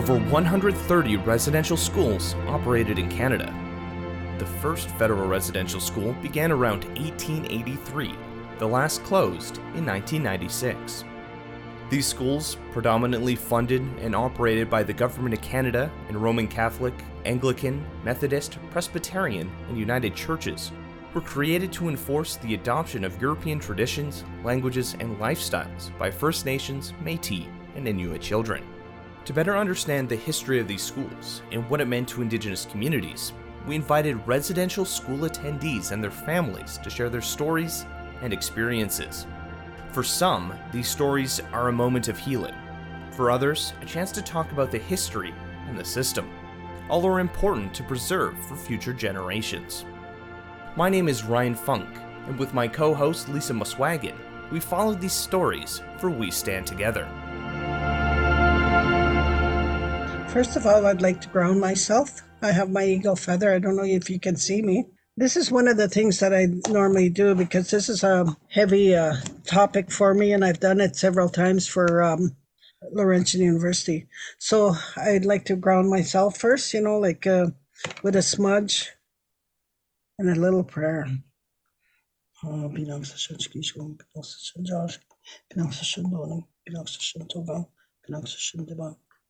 over 130 residential schools operated in Canada. The first federal residential school began around 1883, the last closed in 1996. These schools, predominantly funded and operated by the Government of Canada and Roman Catholic, Anglican, Methodist, Presbyterian, and United Churches, were created to enforce the adoption of European traditions, languages, and lifestyles by First Nations, Metis, and Inuit children. To better understand the history of these schools and what it meant to Indigenous communities, we invited residential school attendees and their families to share their stories and experiences. For some, these stories are a moment of healing. For others, a chance to talk about the history and the system. All are important to preserve for future generations. My name is Ryan Funk, and with my co host Lisa Muswagon, we follow these stories for We Stand Together. First of all, I'd like to ground myself. I have my eagle feather. I don't know if you can see me. This is one of the things that I normally do because this is a heavy uh, topic for me, and I've done it several times for um, Laurentian University. So I'd like to ground myself first, you know, like uh, with a smudge and a little prayer.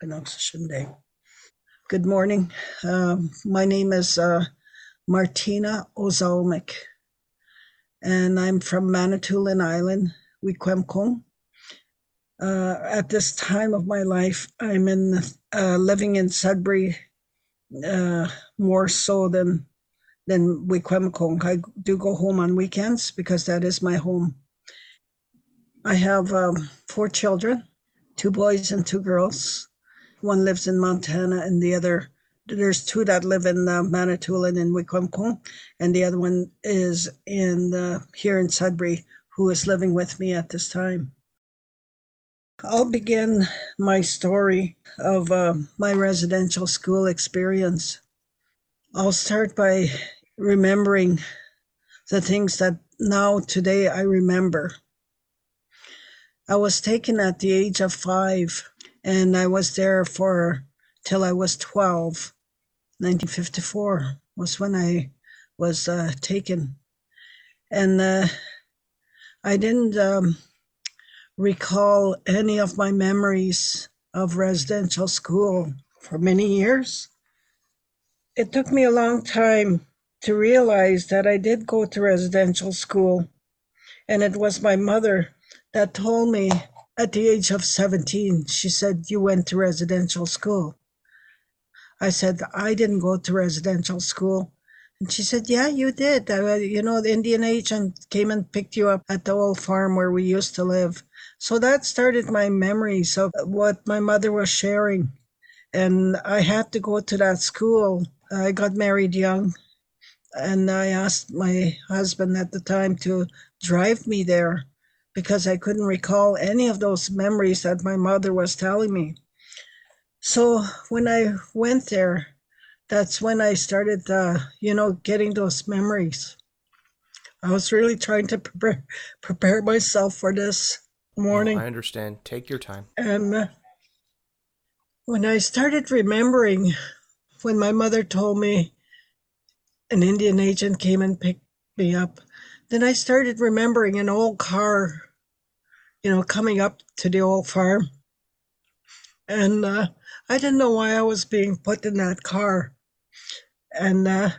Uh, Good morning. Um, my name is uh, Martina Osawamick, and I'm from Manitoulin Island, Wikwemkong. Uh, at this time of my life, I'm in uh, living in Sudbury uh, more so than than Wikwemkong. I do go home on weekends because that is my home. I have um, four children, two boys and two girls. One lives in Montana, and the other there's two that live in uh, Manitoulin and Wikwemkong, and the other one is in uh, here in Sudbury, who is living with me at this time. I'll begin my story of uh, my residential school experience. I'll start by remembering the things that now today I remember. I was taken at the age of five, and I was there for till I was 12. 1954 was when I was uh, taken. And uh, I didn't um, recall any of my memories of residential school for many years. It took me a long time to realize that I did go to residential school. And it was my mother that told me at the age of 17, she said, You went to residential school. I said, I didn't go to residential school. And she said, Yeah, you did. Uh, you know, the Indian agent came and picked you up at the old farm where we used to live. So that started my memories of what my mother was sharing. And I had to go to that school. I got married young. And I asked my husband at the time to drive me there because I couldn't recall any of those memories that my mother was telling me. So when I went there, that's when I started, uh, you know, getting those memories. I was really trying to prepare prepare myself for this morning. I understand. Take your time. And uh, when I started remembering, when my mother told me an Indian agent came and picked me up, then I started remembering an old car, you know, coming up to the old farm. And uh, I didn't know why I was being put in that car. And uh,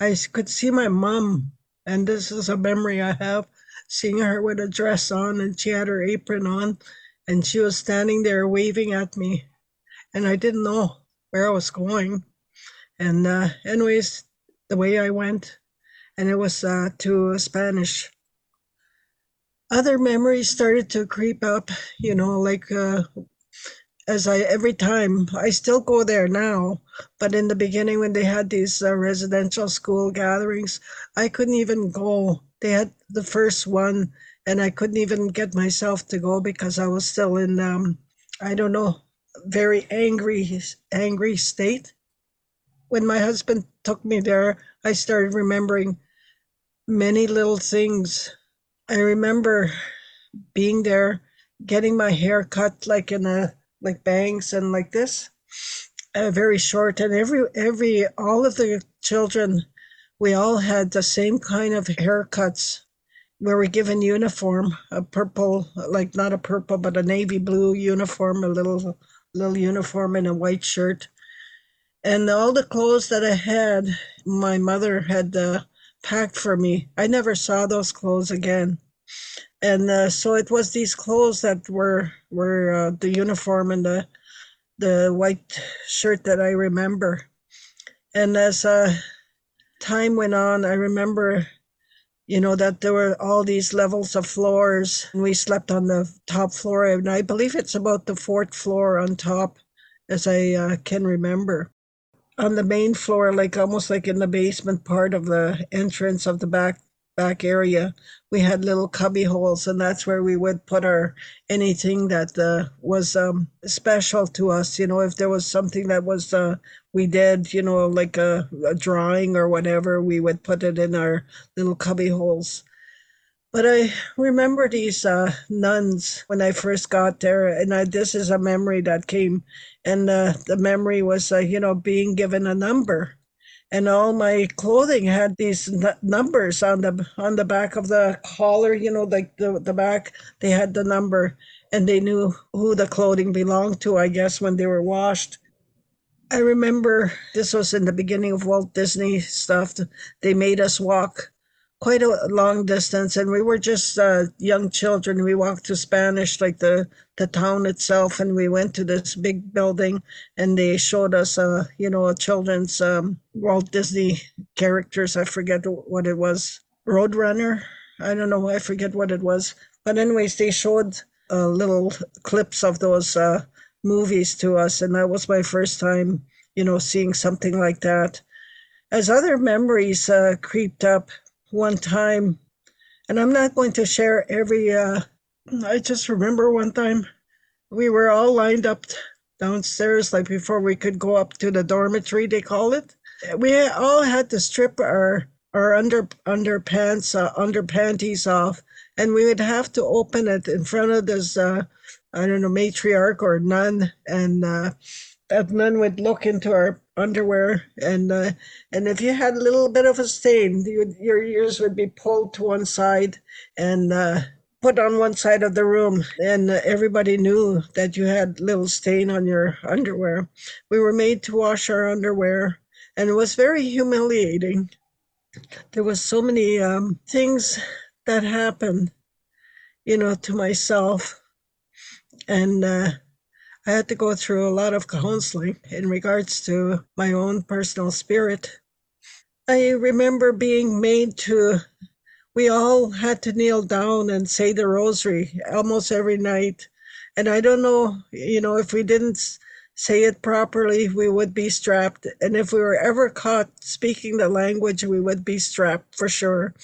I could see my mom, and this is a memory I have seeing her with a dress on, and she had her apron on, and she was standing there waving at me. And I didn't know where I was going. And, uh, anyways, the way I went, and it was uh, to Spanish. Other memories started to creep up, you know, like uh, as I every time I still go there now, but in the beginning when they had these uh, residential school gatherings, I couldn't even go. They had the first one, and I couldn't even get myself to go because I was still in um, I don't know, very angry angry state. When my husband took me there, I started remembering many little things. I remember being there, getting my hair cut like in a like bangs and like this. uh, very short, and every every all of the children, we all had the same kind of haircuts. We were given uniform, a purple, like not a purple, but a navy blue uniform, a little little uniform and a white shirt. And all the clothes that I had, my mother had uh, packed for me. I never saw those clothes again. And uh, so it was these clothes that were were uh, the uniform and the the white shirt that I remember. And as uh, time went on, I remember, you know, that there were all these levels of floors, and we slept on the top floor. And I believe it's about the fourth floor on top, as I uh, can remember. On the main floor, like almost like in the basement part of the entrance of the back back area, we had little cubby holes, and that's where we would put our anything that uh, was um, special to us. You know, if there was something that was uh, we did, you know, like a, a drawing or whatever, we would put it in our little cubby holes. But I remember these uh, nuns when I first got there, and I, this is a memory that came, and uh, the memory was, uh, you know, being given a number. And all my clothing had these n- numbers on the on the back of the collar you know like the, the back they had the number and they knew who the clothing belonged to i guess when they were washed. I remember this was in the beginning of walt disney stuff. They made us walk quite a long distance and we were just uh, young children. We walked to spanish like the the town itself and we went to this big building and they showed us uh you know a children's um, walt disney characters. I forget what it was. Roadrunner? I don't know. I forget what it was. But anyways they showed uh, little clips of those uh, movies to us and that was my first time you know seeing something like that. As other memories uh, creeped up one time, and I'm not going to share every. Uh, I just remember one time we were all lined up downstairs, like before we could go up to the dormitory, they call it. We all had to strip our our under underpants, uh, under panties off, and we would have to open it in front of this. Uh, I don't know, matriarch or nun, and uh, that nun would look into our underwear, and uh, and if you had a little bit of a stain, you, your ears would be pulled to one side and uh, put on one side of the room, and uh, everybody knew that you had little stain on your underwear. We were made to wash our underwear, and it was very humiliating. There was so many um, things that happened, you know, to myself, and uh, I had to go through a lot of counseling in regards to my own personal spirit. I remember being made to, we all had to kneel down and say the rosary almost every night. And I don't know, you know, if we didn't say it properly, we would be strapped. And if we were ever caught speaking the language, we would be strapped for sure.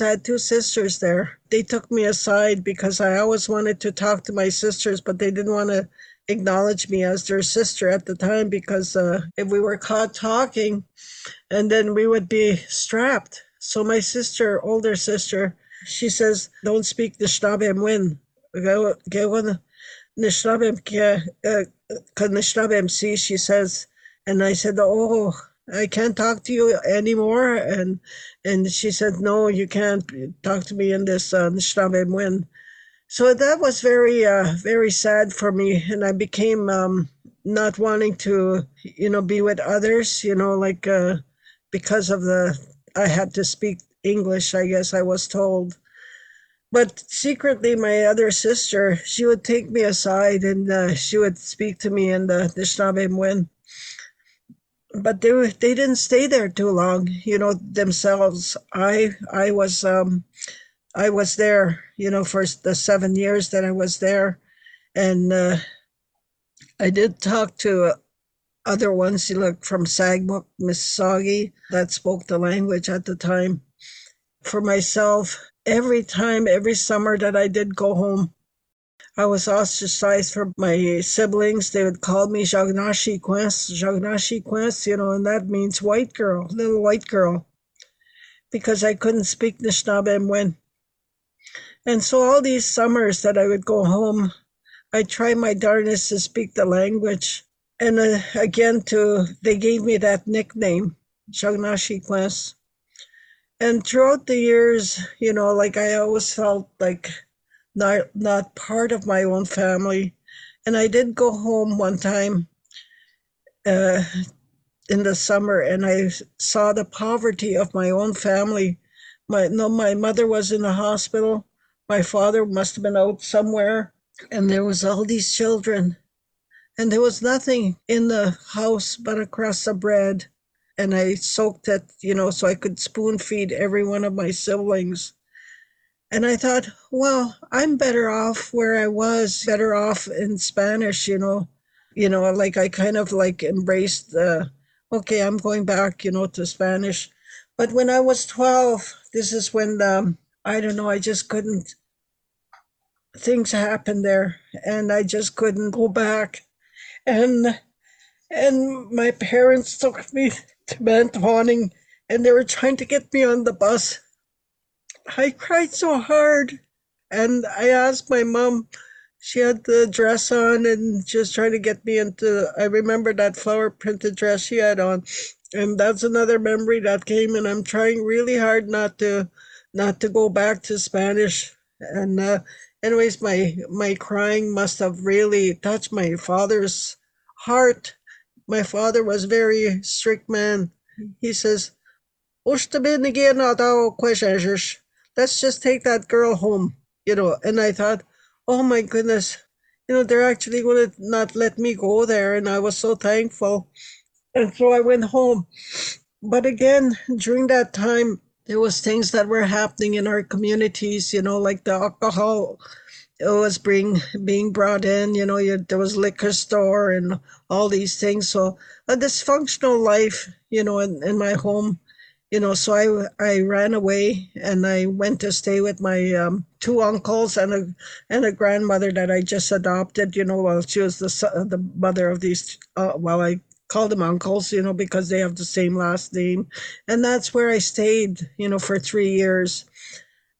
I had two sisters there. They took me aside because I always wanted to talk to my sisters, but they didn't want to acknowledge me as their sister at the time because uh, if we were caught talking, and then we would be strapped. So my sister, older sister, she says, "Don't speak the shnabem win. Go go on the Nishnabem see." She says, and I said, "Oh." I can't talk to you anymore. And and she said, No, you can't talk to me in this uh, win so that was very uh, very sad for me and i became um, not wanting to you know be with others you know like uh, because of the i had to speak english i guess i was told but secretly my other sister she would take me aside and uh, she would speak to me in the Nishnabemwen. but they they didn't stay there too long you know themselves i i was um I was there, you know, for the seven years that I was there. And uh, I did talk to other ones, you look from Sagamok, Mississauga, that spoke the language at the time. For myself, every time, every summer that I did go home, I was ostracized from my siblings. They would call me Jagnashi Quest, Jagnashi Quest, you know, and that means white girl, little white girl, because I couldn't speak Nishnabemwen. And so all these summers that I would go home, I'd try my darnest to speak the language. and uh, again, to they gave me that nickname, Shagnashi. And throughout the years, you know, like I always felt like not not part of my own family. And I did go home one time uh, in the summer, and I saw the poverty of my own family. My no, my mother was in the hospital. My father must have been out somewhere, and there was all these children, and there was nothing in the house but a crust of bread. And I soaked it, you know, so I could spoon feed every one of my siblings. And I thought, well, I'm better off where I was, better off in Spanish, you know. You know, like I kind of like embraced the, okay, I'm going back, you know, to Spanish. But when I was 12, this is when, um, I don't know, I just couldn't, things happened there and I just couldn't go back. And, and my parents took me to Manitowaning and they were trying to get me on the bus I cried so hard. And I asked my mom, she had the dress on and just trying to get me into, I remember that flower printed dress she had on. And that's another memory that came and I'm trying really hard not to, not to go back to Spanish. And, uh, anyways, my, my crying must have really touched my father's heart. My father was very strict man. He says, let's just take that girl home, you know. And I thought, oh my goodness, you know, they're actually going to not let me go there. And I was so thankful. And so I went home. But again, during that time, there was things that were happening in our communities, you know, like the alcohol it was being being brought in, you know, you, there was liquor store and all these things. So a dysfunctional life, you know, in, in my home you know, so I I ran away and I went to stay with my um, two uncles and a and a grandmother that I just adopted. You know, while she was the the mother of these. Uh, I called them uncles, you know, because they have the same last name, and that's where I stayed. You know, for three years.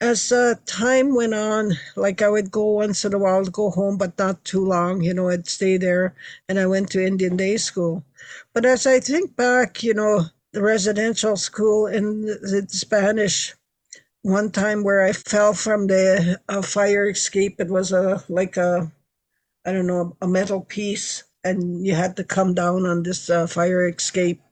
As uh, time went on, like I would go once in a while to go home, but not too long. You know, I'd stay there, and I went to Indian day school. But as I think back, you know the residential school in the Spanish one time where I fell from the fire escape. It was a like a I don't know a metal piece, and you had to come down on this uh, fire escape.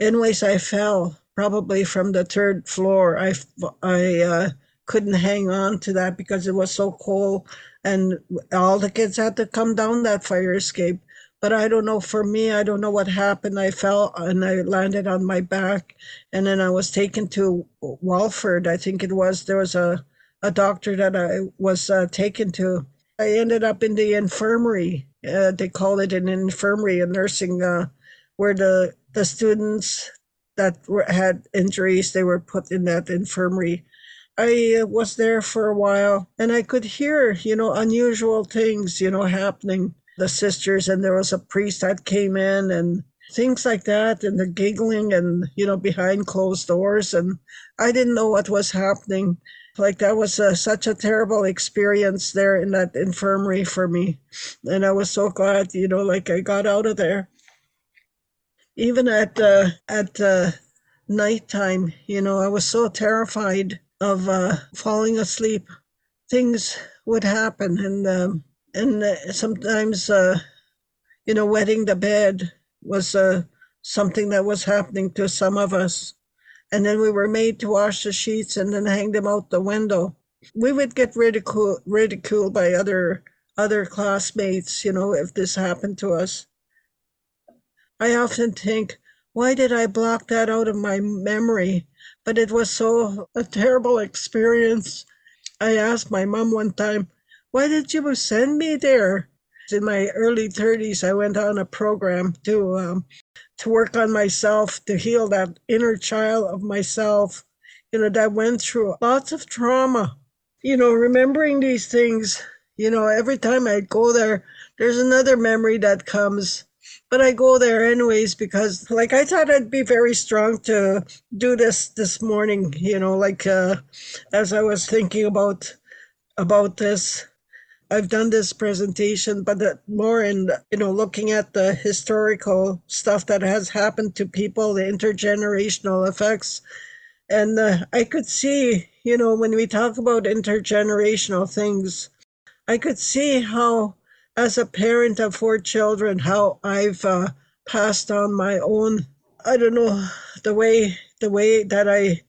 Anyways, I fell probably from the third floor. I I uh, couldn't hang on to that because it was so cold, and all the kids had to come down that fire escape but I don't know. For me, I don't know what happened. I fell and I landed on my back, and then I was taken to Walford. I think it was. There was a a doctor that I was uh, taken to. I ended up in the infirmary. Uh, they call it an infirmary, a nursing, uh, where the the students that were, had injuries they were put in that infirmary. I uh, was there for a while, and I could hear, you know, unusual things, you know, happening the sisters, and there was a priest that came in and things like that, and the giggling and, you know, behind closed doors. And I didn't know what was happening. Like that was a, such a terrible experience there in that infirmary for me. And I was so glad, you know, like I got out of there. Even at uh, at uh, nighttime, you know, I was so terrified of uh, falling asleep. Things would happen, and um, and uh, sometimes uh, you know wetting the bed was uh, something that was happening to some of us and then we were made to wash the sheets and then hang them out the window. We would get ridiculed ridiculed by other other classmates you know if this happened to us. I often think why did i block that out of my memory? But it was so a terrible experience. I asked my mom one time why did you send me there? In my early 30s, I went on a program to um, to work on myself, to heal that inner child of myself, you know, that went through lots of trauma. You know, remembering these things, you know, every time I go there, there's another memory that comes. But I go there anyways because, like, I thought I'd be very strong to do this this morning. You know, like uh, as I was thinking about about this, I've done this presentation, but more in, you know, looking at the historical stuff that has happened to people, the intergenerational effects. And uh, I could see, you know, when we talk about intergenerational things, I could see how, as a parent of four children, how I've uh, passed on my own, I don't know, the way the way that I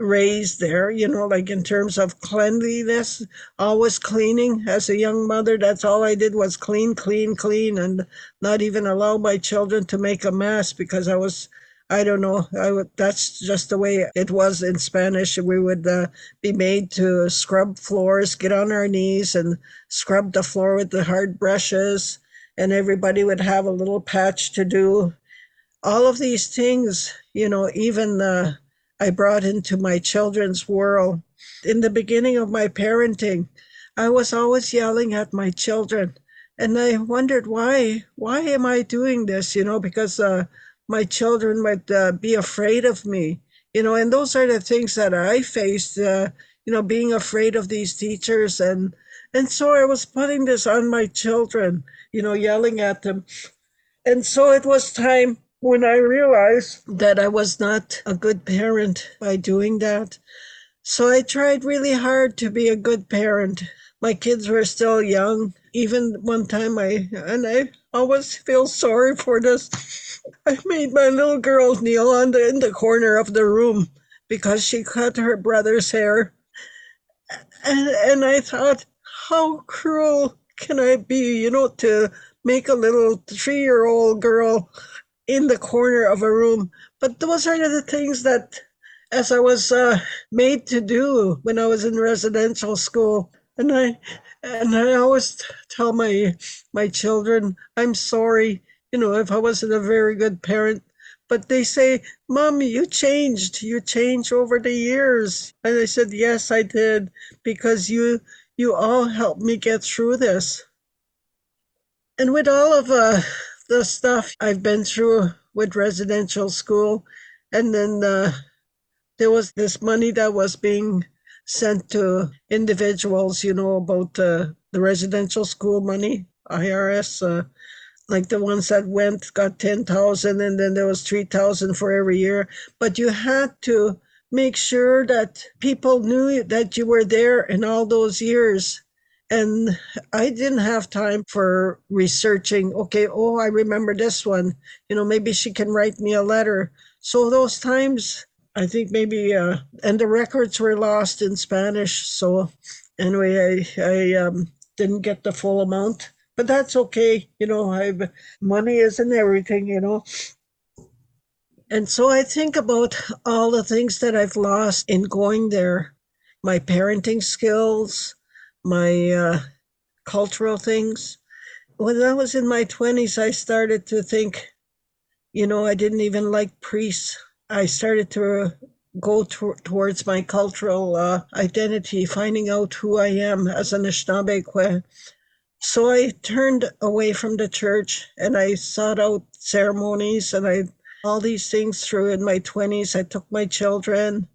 raised there, you know, like in terms of cleanliness, always cleaning. As a young mother, that's all I did was clean, clean, clean, and not even allow my children to make a mess because I was, I don't know, I would, that's just the way it was in Spanish. We would uh, be made to scrub floors, get on our knees and scrub the floor with the hard brushes, and everybody would have a little patch to do. All of these things, you know, even uh, I brought into my children's world. In the beginning of my parenting, I was always yelling at my children. And I wondered why, why am I doing this? You know, because uh, my children might uh, be afraid of me. You know, and those are the things that I faced. Uh, you know, being afraid of these teachers, and and so I was putting this on my children. You know, yelling at them, and so it was time when I realized that I was not a good parent by doing that. So I tried really hard to be a good parent. My kids were still young. Even one time I, and I always feel sorry for this. I made my little girl kneel on the, in the corner of the room because she cut her brother's hair. And, and I thought, how cruel can I be, you know, to make a little three year old girl in the corner of a room. But those are the things that, as I was uh, made to do when I was in residential school, and I and I always tell my my children, I'm sorry, you know, if I wasn't a very good parent. But they say, Mommy, you changed. You changed over the years. And I said, Yes, I did, because you you all helped me get through this. And with all of uh, the stuff I've been through with residential school. And then uh, there was this money that was being sent to individuals, you know, about uh, the residential school money, IRS, uh, like the ones that went got 10,000 and then there was 3,000 for every year. But you had to make sure that people knew that you were there in all those years and I didn't have time for researching. Okay, oh, I remember this one. You know, maybe she can write me a letter. So those times, I think maybe, uh, and the records were lost in Spanish. So anyway, I, I um, didn't get the full amount, but that's okay. You know, I've money isn't everything. You know. And so I think about all the things that I've lost in going there, my parenting skills, my uh, cultural things. When I was in my 20s, I started to think, you know, I didn't even like priests. I started to go to- towards my cultural uh, identity, finding out who I am as an Anishinaabe. So I turned away from the church and I sought out ceremonies and I all these things through in my 20s. I took my children.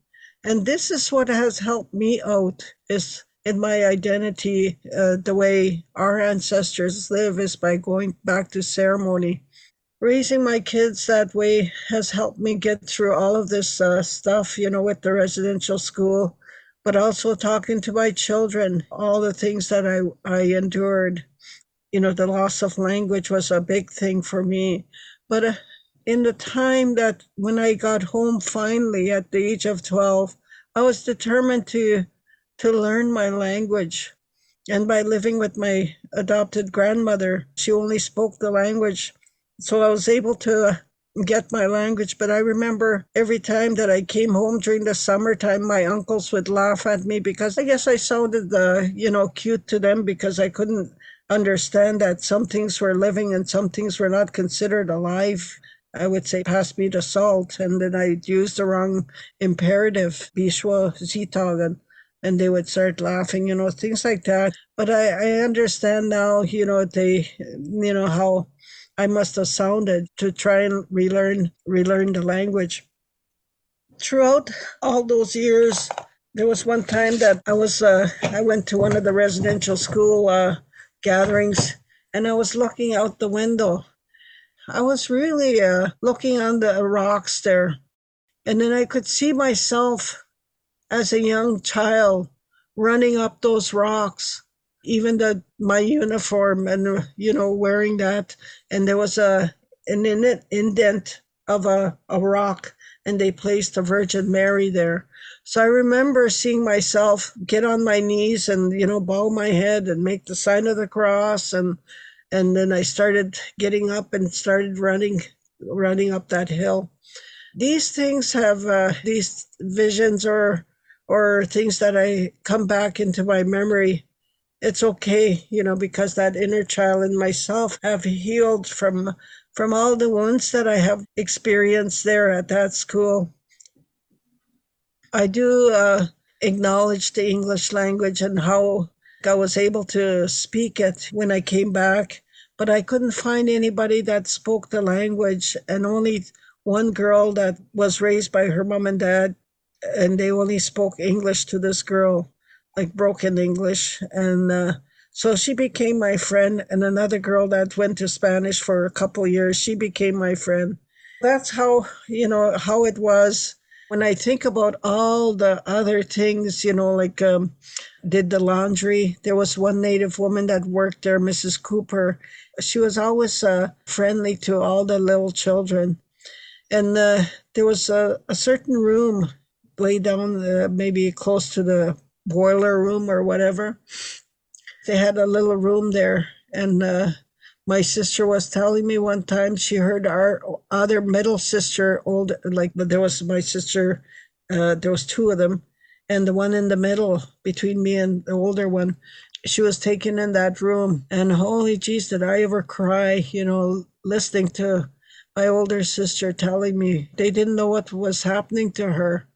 And this is what has helped me out is in my identity, uh, the way our ancestors live is by going back to ceremony. Raising my kids that way has helped me get through all of this uh, stuff, you know, with the residential school, but also talking to my children, all the things that I, I endured. You know, the loss of language was a big thing for me. But uh, in the time that when I got home finally at the age of 12, I was determined to to learn my language. And by living with my adopted grandmother, she only spoke the language. So I was able to get my language. But I remember every time that I came home during the summertime, my uncles would laugh at me because I guess I sounded, uh, you know, cute to them because I couldn't understand that some things were living and some things were not considered alive. I would say, pass me the salt. And then I'd use the wrong imperative, bishwa zitagan and they would start laughing, you know, things like that. But I, I understand now, you know, they, you know, how I must have sounded to try and relearn, relearn the language. Throughout all those years, there was one time that I was, uh, I went to one of the residential school uh, gatherings, and I was looking out the window. I was really uh, looking on the rocks there, and then I could see myself as a young child running up those rocks even the my uniform and you know wearing that. And there was a an indent of a, a rock and they placed the virgin mary there. So i remember seeing myself get on my knees and you know bow my head and make the sign of the cross. And and then i started getting up and started running running up that hill. These things have uh, these visions or or things that I come back into my memory, it's okay, you know, because that inner child and myself have healed from from all the wounds that I have experienced there at that school. I do uh, acknowledge the English language and how I was able to speak it when I came back, but I couldn't find anybody that spoke the language, and only one girl that was raised by her mom and dad and they only spoke English to this girl, like broken English. And uh, so she became my friend. And another girl that went to Spanish for a couple years, she became my friend. That's how, you know, how it was. When I think about all the other things, you know, like um, did the laundry. There was one Native woman that worked there, Mrs. Cooper. She was always uh, friendly to all the little children. And uh, there was a, a certain room lay down uh, maybe close to the boiler room or whatever. They had a little room there, and uh, my sister was telling me one time she heard our other middle sister, old like there was my sister, uh, there was two of them, and the one in the middle between me and the older one, she was taken in that room, and holy jeez, did I ever cry? You know, listening to my older sister telling me they didn't know what was happening to her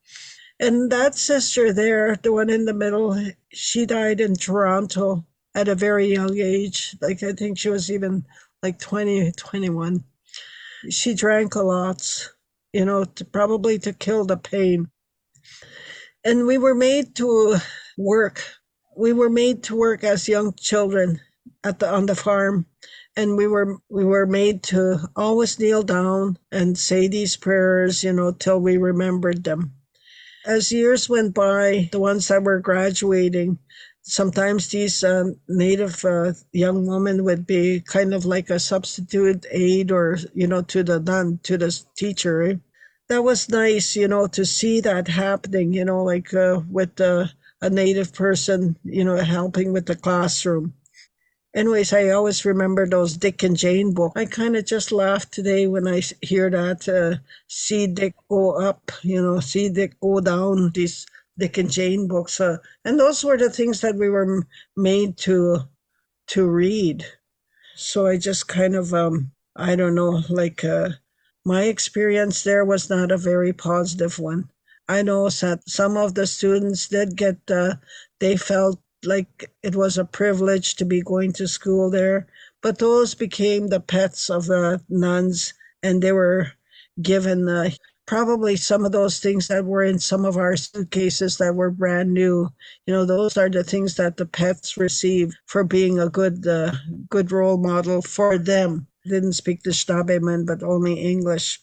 and that sister there, the one in the middle, she died in Toronto at a very young age. Like I think she was even like 20, 21. She drank a lot, you know, to, probably to kill the pain. And we were made to work. We were made to work as young children at the on the farm and we were we were made to always kneel down and say these prayers you know till we remembered them as years went by, the ones that were graduating, sometimes these uh, native uh, young women would be kind of like a substitute aide or, you know, to the nun, to the teacher. Eh? That was nice, you know, to see that happening, you know, like uh, with a native person, you know, helping with the classroom. Anyways, I always remember those Dick and Jane books. I kind of just laugh today when I hear that uh, see Dick go up, you know, see Dick go down, these Dick and Jane books. Uh, and those were the things that we were made to to read. So I just kind of, um, I don't know, like uh, my experience there was not a very positive one. I know that some of the students did get, uh, they felt like it was a privilege to be going to school there. But those became the pets of the nuns, and they were given uh, probably some of those things that were in some of our suitcases that were brand new. You know, those are the things that the pets receive for being a good, uh, good role model for them. Didn't speak the Stabeman, but only English.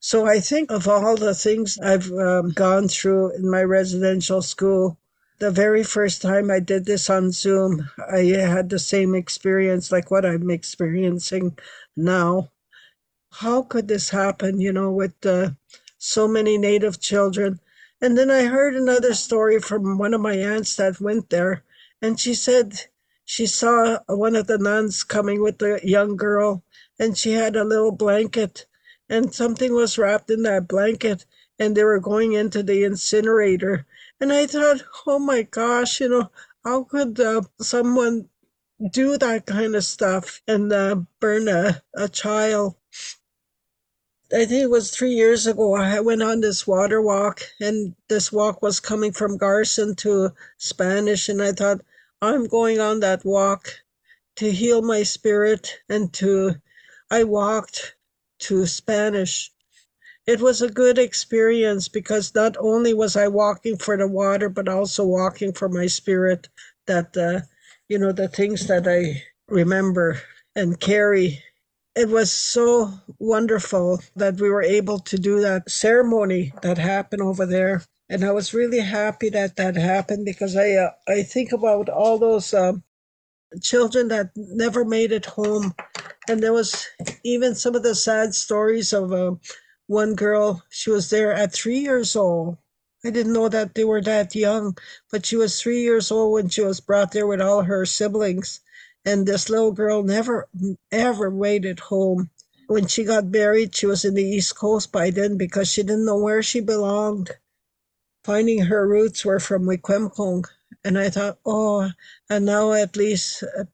So I think of all the things I've um, gone through in my residential school, the very first time I did this on Zoom, I had the same experience like what I'm experiencing now. How could this happen, you know, with uh, so many Native children? And then I heard another story from one of my aunts that went there, and she said she saw one of the nuns coming with a young girl, and she had a little blanket, and something was wrapped in that blanket, and they were going into the incinerator and I thought, oh my gosh, you know, how could uh, someone do that kind of stuff and uh, burn a, a child? I think it was three years ago. I went on this water walk, and this walk was coming from Garson to Spanish. And I thought, I'm going on that walk to heal my spirit and to. I walked to Spanish it was a good experience because not only was I walking for the water, but also walking for my spirit that uh, you know, the things that I remember and carry. It was so wonderful that we were able to do that ceremony that happened over there. And I was really happy that that happened because I uh, I think about all those um, children that never made it home, and there was even some of the sad stories of uh, one girl. She was there at three years old, I didn't know that they were that young, but she was three years old when she was brought there with all her siblings. And this little girl never, ever waited home. When she got married, she was in the East Coast by then because she didn't know where she belonged. Finding her roots were from Wikwemkong. And I thought, oh, and now at least uh,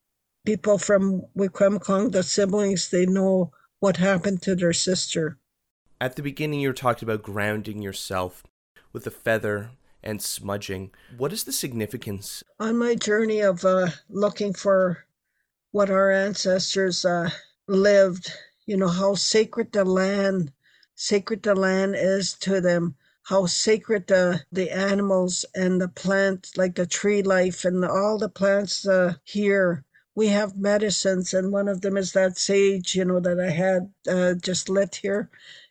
people from Wikwemkong, the siblings, they know what happened to their sister. At the beginning, you were talking about grounding yourself with a feather and smudging. What is the significance? On my journey of uh, looking for what our ancestors uh, lived, you know, how sacred the land, sacred the land is to them, how sacred the, the animals and the plants, like the tree life and all the plants uh, here. We have medicines, and one of them is that sage, you know, that I had uh, just lit here.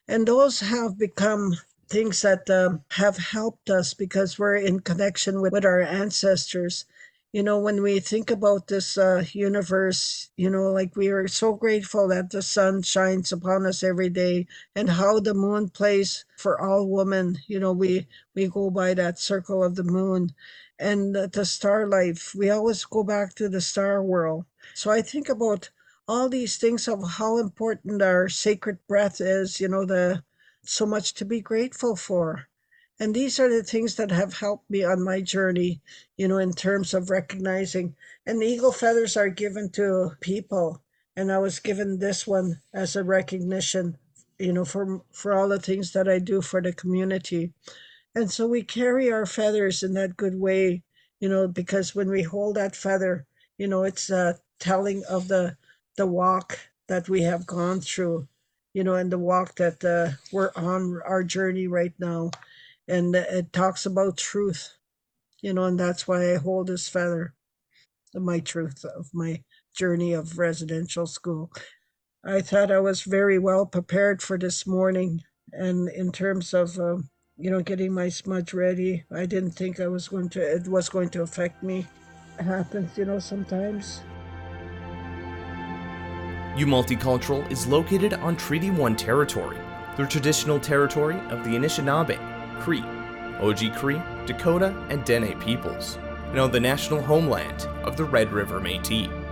And those have become things that um, have helped us because we're in connection with, with our ancestors. You know, when we think about this uh, universe, you know, like we are so grateful that the sun shines upon us every day and how the moon plays for all women. You know, we, we go by that circle of the moon and the star life. We always go back to the star world. So I think about all these things of how important our sacred breath is, you know, the so much to be grateful for. And these are the things that have helped me on my journey, you know, in terms of recognizing. And eagle feathers are given to people. And I was given this one as a recognition, you know, for, for all the things that I do for the community. And so we carry our feathers in that good way, you know, because when we hold that feather, you know, it's a telling of the the walk that we have gone through you know, and the walk that uh, we're on our journey right now. And it talks about truth, you know, and that's why I hold this feather, my truth of my journey of residential school. I thought I was very well prepared for this morning. And in terms of, um, you know, getting my smudge ready, I didn't think I was going to, it was going to affect me. It happens, you know, sometimes. U Multicultural is located on Treaty 1 territory, the traditional territory of the Anishinaabe, Cree, Oji-Cree, Dakota, and Dene peoples, and on the national homeland of the Red River Métis.